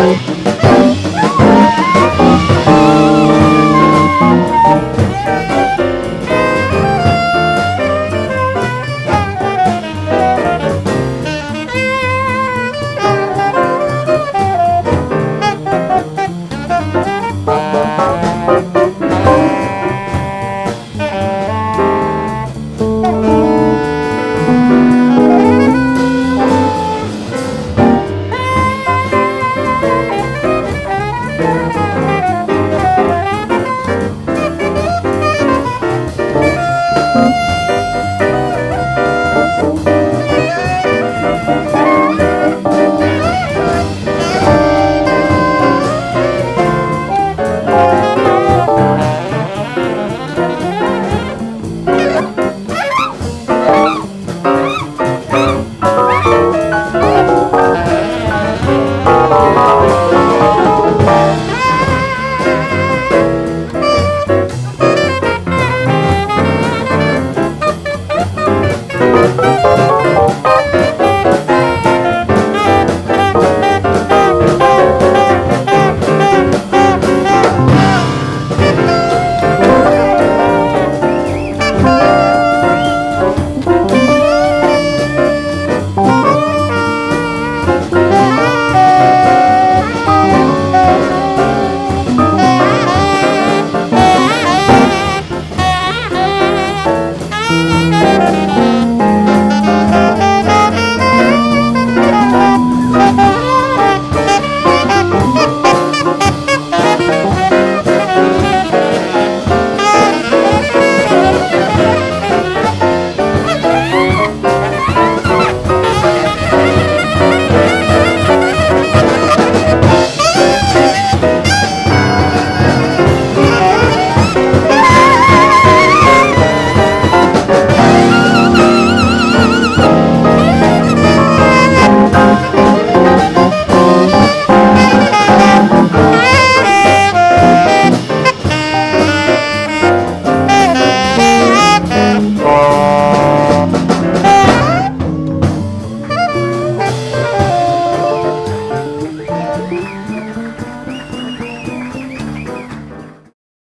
Bye.